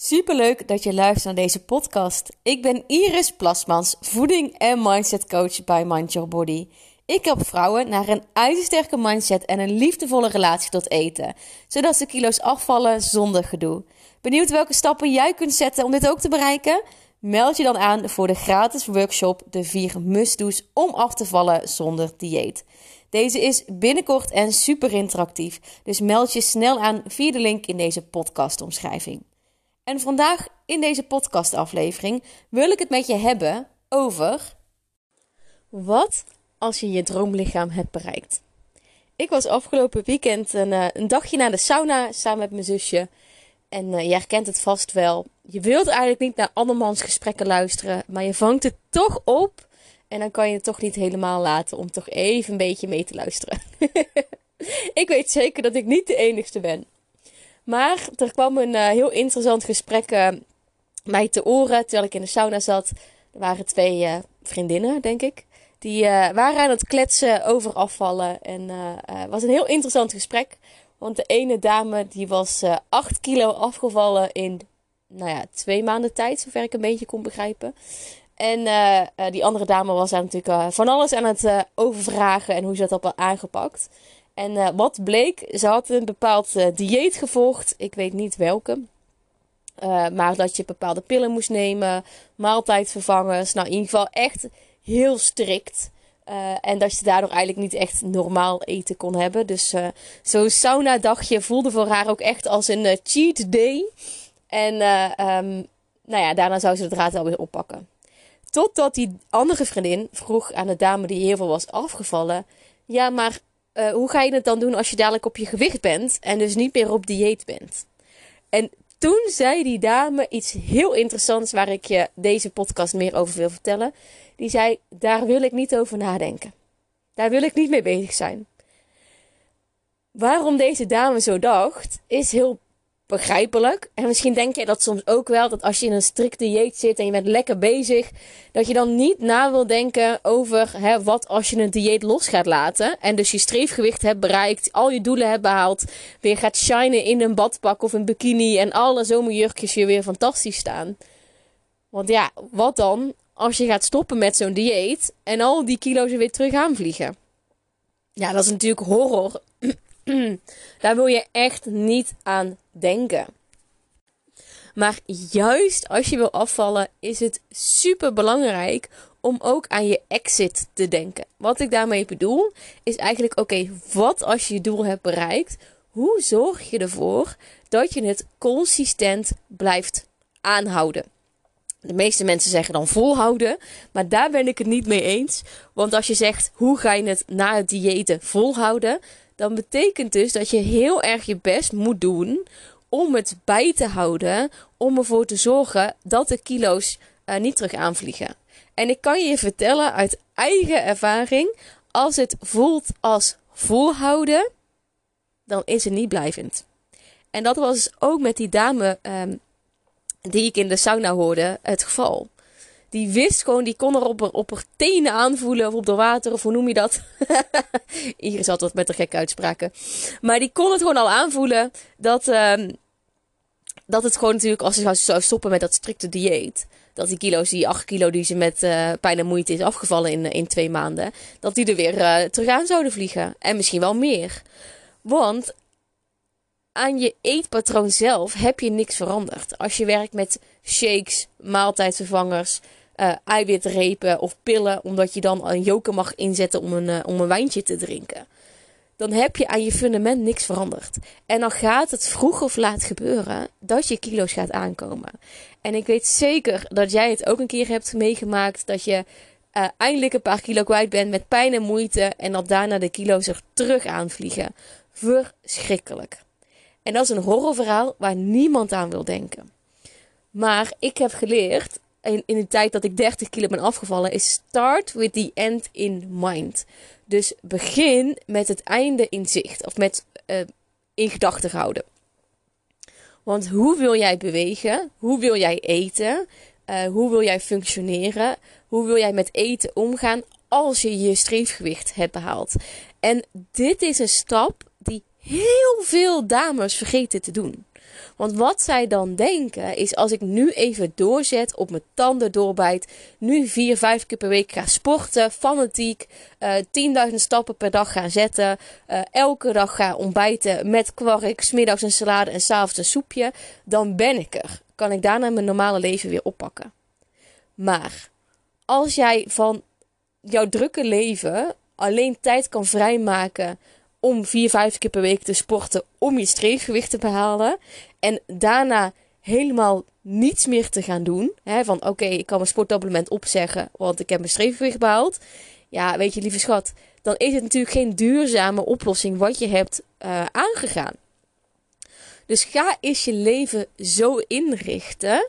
Superleuk dat je luistert naar deze podcast. Ik ben Iris Plasmans, voeding- en mindset coach bij Mind Your Body. Ik help vrouwen naar een ijzersterke mindset en een liefdevolle relatie tot eten, zodat ze kilo's afvallen zonder gedoe. Benieuwd welke stappen jij kunt zetten om dit ook te bereiken? Meld je dan aan voor de gratis workshop De 4 must-do's om af te vallen zonder dieet. Deze is binnenkort en super interactief, dus meld je snel aan via de link in deze podcastomschrijving. En vandaag in deze podcastaflevering wil ik het met je hebben over wat als je je droomlichaam hebt bereikt. Ik was afgelopen weekend een, uh, een dagje naar de sauna samen met mijn zusje. En uh, je herkent het vast wel. Je wilt eigenlijk niet naar andermans gesprekken luisteren, maar je vangt het toch op. En dan kan je het toch niet helemaal laten om toch even een beetje mee te luisteren. ik weet zeker dat ik niet de enigste ben. Maar er kwam een uh, heel interessant gesprek uh, mij te oren terwijl ik in de sauna zat. Er waren twee uh, vriendinnen, denk ik. Die waren aan het kletsen over afvallen. En het was een heel interessant gesprek. Want de ene dame die was 8 kilo afgevallen in nou ja, twee maanden tijd, zover ik een beetje kon begrijpen. En die andere dame was daar natuurlijk van alles aan het overvragen en hoe ze dat had aangepakt. En uh, wat bleek, ze had een bepaald uh, dieet gevolgd. Ik weet niet welke. Uh, maar dat je bepaalde pillen moest nemen, maaltijdvervangers. Nou, in ieder geval echt heel strikt. en dat je daardoor eigenlijk niet echt normaal eten kon hebben. Dus zo'n sauna-dagje voelde voor haar ook echt als een cheat day. En um, nou ja, daarna zou ze de draad alweer oppakken. Totdat die andere vriendin vroeg aan de dame die heel veel was afgevallen. Ja, maar uh, hoe ga je het dan doen als je dadelijk op je gewicht bent en dus niet meer op dieet bent? En toen zei die dame iets heel interessants waar ik je deze podcast meer over wil vertellen. Die zei: Daar wil ik niet over nadenken. Daar wil ik niet mee bezig zijn. Waarom deze dame zo dacht, is heel begrijpelijk. En misschien denk je dat soms ook wel, dat als je in een strikt dieet zit en je bent lekker bezig, dat je dan niet na wil denken over hè, wat als je een dieet los gaat laten. En dus je streefgewicht hebt bereikt, al je doelen hebt behaald, weer gaat shinen in een badpak of een bikini en alle zomerjurkjes je weer fantastisch staan. Want ja, wat dan als je gaat stoppen met zo'n dieet en al die kilo's er weer terug aanvliegen? Ja, dat is natuurlijk horror. Daar wil je echt niet aan denken. Maar juist als je wil afvallen, is het super belangrijk om ook aan je exit te denken. Wat ik daarmee bedoel, is eigenlijk: oké, wat als je je doel hebt bereikt? Hoe zorg je ervoor dat je het consistent blijft aanhouden? De meeste mensen zeggen dan volhouden, maar daar ben ik het niet mee eens. Want als je zegt hoe ga je het na het diëten volhouden, dan betekent dus dat je heel erg je best moet doen om het bij te houden, om ervoor te zorgen dat de kilo's uh, niet terug aanvliegen. En ik kan je vertellen uit eigen ervaring, als het voelt als volhouden, dan is het niet blijvend. En dat was ook met die dame um, die ik in de sauna hoorde het geval. Die wist gewoon, die kon er op haar, tenen aanvoelen. Of op de water, of hoe noem je dat? Iris wat met de gekke uitspraken. Maar die kon het gewoon al aanvoelen dat, um, dat het gewoon natuurlijk, als ze zou stoppen met dat strikte dieet. Dat die kilo's, die 8 kilo die ze met uh, pijn en moeite is afgevallen in, in twee maanden. Dat die er weer uh, terug aan zouden vliegen. En misschien wel meer. Want aan je eetpatroon zelf heb je niks veranderd. Als je werkt met shakes, maaltijdvervangers, uh, eiwitrepen of pillen, omdat je dan een joker mag inzetten om een, uh, om een wijntje te drinken. Dan heb je aan je fundament niks veranderd. En dan gaat het vroeg of laat gebeuren dat je kilo's gaat aankomen. En ik weet zeker dat jij het ook een keer hebt meegemaakt dat je uh, eindelijk een paar kilo kwijt bent met pijn en moeite en dat daarna de kilo's er terug aanvliegen. Verschrikkelijk. En dat is een horrorverhaal waar niemand aan wil denken. Maar ik heb geleerd in, in de tijd dat ik 30 kilo ben afgevallen, is start with the end in mind. Dus begin met het einde in zicht of met uh, in gedachten houden. Want hoe wil jij bewegen? Hoe wil jij eten? Uh, hoe wil jij functioneren? Hoe wil jij met eten omgaan als je je streefgewicht hebt behaald? En dit is een stap die heel veel dames vergeten te doen. Want wat zij dan denken is als ik nu even doorzet, op mijn tanden doorbijt, nu vier, vijf keer per week ga sporten, fanatiek, uh, 10.000 stappen per dag gaan zetten, uh, elke dag ga ontbijten met kwark, smiddags een salade en s'avonds een soepje, dan ben ik er. Kan ik daarna mijn normale leven weer oppakken. Maar als jij van jouw drukke leven alleen tijd kan vrijmaken om vier, vijf keer per week te sporten om je streefgewicht te behalen. En daarna helemaal niets meer te gaan doen. Hè, van oké, ik kan mijn sportabonnement opzeggen, want ik heb mijn streefgewicht behaald. Ja, weet je, lieve schat, dan is het natuurlijk geen duurzame oplossing wat je hebt uh, aangegaan. Dus ga eens je leven zo inrichten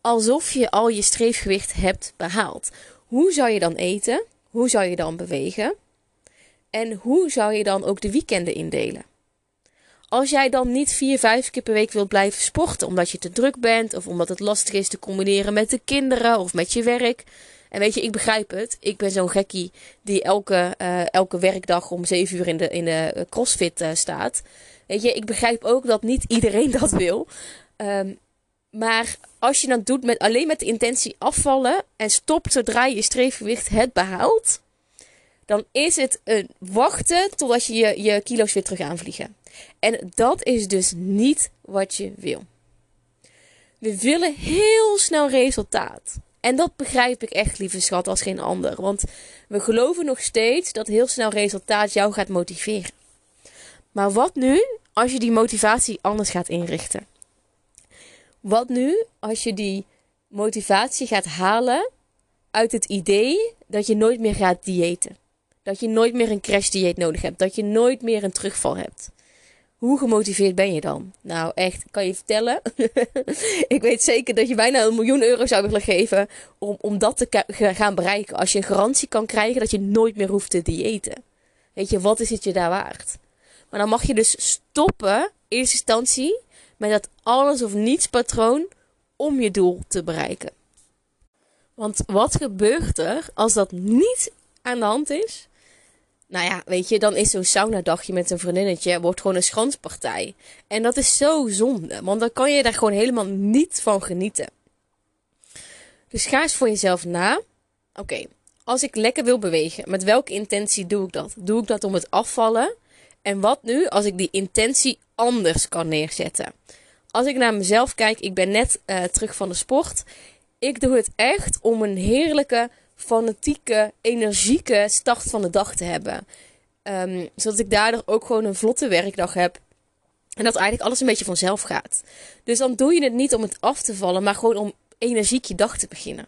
alsof je al je streefgewicht hebt behaald. Hoe zou je dan eten? Hoe zou je dan bewegen? En hoe zou je dan ook de weekenden indelen? Als jij dan niet vier, vijf keer per week wilt blijven sporten omdat je te druk bent of omdat het lastig is te combineren met de kinderen of met je werk. En weet je, ik begrijp het. Ik ben zo'n gekkie die elke, uh, elke werkdag om zeven uur in de, in de crossfit uh, staat. Weet je, ik begrijp ook dat niet iedereen dat wil. Um, maar als je dat doet met, alleen met de intentie afvallen en stopt zodra je streefgewicht hebt behaald, dan is het een wachten totdat je, je je kilo's weer terug aanvliegen. En dat is dus niet wat je wil. We willen heel snel resultaat. En dat begrijp ik echt, lieve schat, als geen ander. Want we geloven nog steeds dat heel snel resultaat jou gaat motiveren. Maar wat nu als je die motivatie anders gaat inrichten? Wat nu als je die motivatie gaat halen uit het idee dat je nooit meer gaat diëten? Dat je nooit meer een crashdieet nodig hebt. Dat je nooit meer een terugval hebt. Hoe gemotiveerd ben je dan? Nou, echt, kan je vertellen? ik weet zeker dat je bijna een miljoen euro zou willen geven om, om dat te gaan bereiken. Als je een garantie kan krijgen dat je nooit meer hoeft te diëten. Weet je, wat is het je daar waard? Maar dan mag je dus stoppen, in eerste instantie, met dat alles of niets patroon om je doel te bereiken. Want wat gebeurt er als dat niet aan de hand is? Nou ja, weet je, dan is zo'n saunadagje met een vriendinnetje wordt gewoon een schanspartij. En dat is zo zonde, want dan kan je daar gewoon helemaal niet van genieten. Dus ga eens voor jezelf na. Oké, als ik lekker wil bewegen, met welke intentie doe ik dat? Doe ik dat om het afvallen? En wat nu als ik die intentie anders kan neerzetten? Als ik naar mezelf kijk, ik ben net uh, terug van de sport. Ik doe het echt om een heerlijke, fanatieke, energieke start van de dag te hebben. Um, zodat ik daardoor ook gewoon een vlotte werkdag heb. En dat eigenlijk alles een beetje vanzelf gaat. Dus dan doe je het niet om het af te vallen, maar gewoon om energiek je dag te beginnen.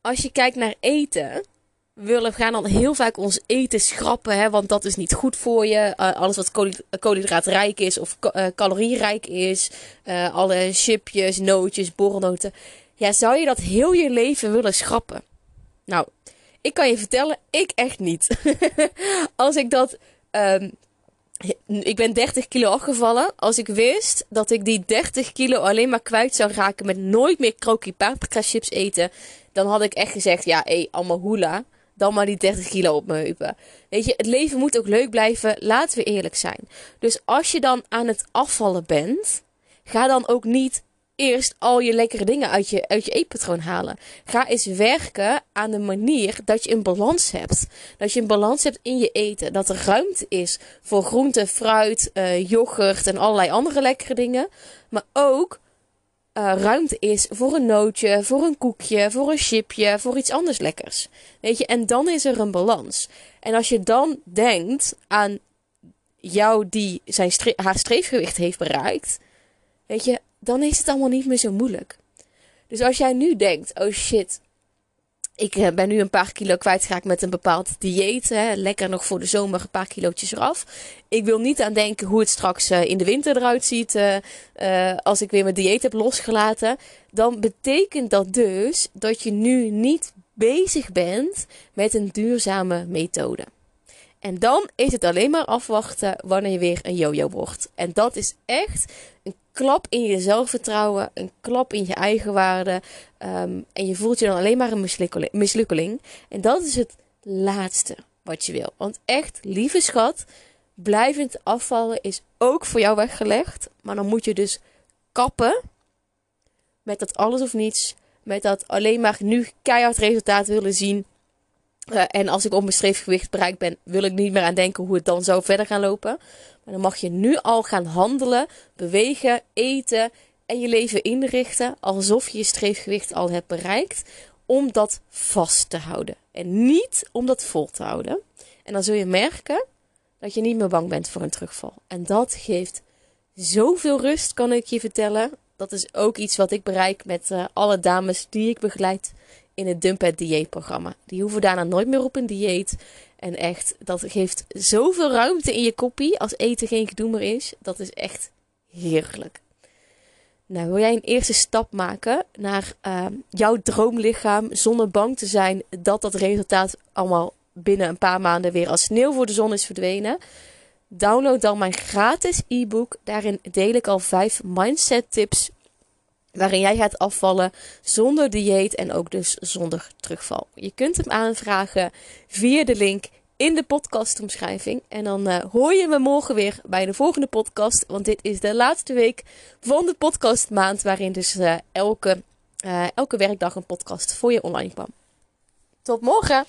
Als je kijkt naar eten, we gaan dan heel vaak ons eten schrappen, hè, want dat is niet goed voor je. Uh, alles wat koolhydraatrijk is of uh, calorierijk is, uh, alle chipjes, nootjes, borrelnoten. Ja, zou je dat heel je leven willen schrappen? Nou, ik kan je vertellen, ik echt niet. Als ik dat. Um, ik ben 30 kilo afgevallen. Als ik wist dat ik die 30 kilo alleen maar kwijt zou raken met nooit meer krokie paprika chips eten, dan had ik echt gezegd: ja, hé, allemaal hula dan maar die 30 kilo op mijn heupen. Weet je, het leven moet ook leuk blijven. Laten we eerlijk zijn. Dus als je dan aan het afvallen bent, ga dan ook niet eerst al je lekkere dingen uit je, uit je eetpatroon halen. Ga eens werken aan de manier dat je een balans hebt. Dat je een balans hebt in je eten. Dat er ruimte is voor groente, fruit, uh, yoghurt en allerlei andere lekkere dingen. Maar ook uh, ruimte is voor een nootje, voor een koekje, voor een chipje, voor iets anders lekkers. Weet je, en dan is er een balans. En als je dan denkt aan jou die zijn haar streefgewicht heeft bereikt, weet je, dan is het allemaal niet meer zo moeilijk. Dus als jij nu denkt, oh shit, ik eh, ben nu een paar kilo kwijtgeraakt met een bepaald dieet. Hè. Lekker nog voor de zomer een paar kilootjes eraf. Ik wil niet aan denken hoe het straks uh, in de winter eruit ziet. Uh, als ik weer mijn dieet heb losgelaten. Dan betekent dat dus dat je nu niet bezig bent met een duurzame methode. En dan is het alleen maar afwachten wanneer je weer een yo-yo wordt. En dat is echt een klap in je zelfvertrouwen, een klap in je eigenwaarde. Um, en je voelt je dan alleen maar een mislukkeling. En dat is het laatste wat je wil. Want echt, lieve schat, Blijvend afvallen is ook voor jou weggelegd. Maar dan moet je dus kappen met dat alles of niets. Met dat alleen maar nu keihard resultaat willen zien. Uh, en als ik op mijn streefgewicht bereikt ben, wil ik niet meer aan denken hoe het dan zou verder gaan lopen. Maar dan mag je nu al gaan handelen, bewegen, eten en je leven inrichten alsof je je streefgewicht al hebt bereikt. Om dat vast te houden. En niet om dat vol te houden. En dan zul je merken dat je niet meer bang bent voor een terugval. En dat geeft zoveel rust, kan ik je vertellen. Dat is ook iets wat ik bereik met uh, alle dames die ik begeleid in het Dump het dieetprogramma. Die hoeven daarna nooit meer op een dieet. En echt, dat geeft zoveel ruimte in je koppie als eten geen gedoe meer is. Dat is echt heerlijk. Nou, wil jij een eerste stap maken naar uh, jouw droomlichaam zonder bang te zijn dat dat resultaat allemaal binnen een paar maanden weer als sneeuw voor de zon is verdwenen? Download dan mijn gratis e-book. Daarin deel ik al vijf mindset tips waarin jij gaat afvallen zonder dieet en ook dus zonder terugval. Je kunt hem aanvragen via de link in de podcastomschrijving. En dan uh, hoor je me morgen weer bij de volgende podcast. Want dit is de laatste week van de podcastmaand. Waarin dus uh, elke, uh, elke werkdag een podcast voor je online kwam. Tot morgen!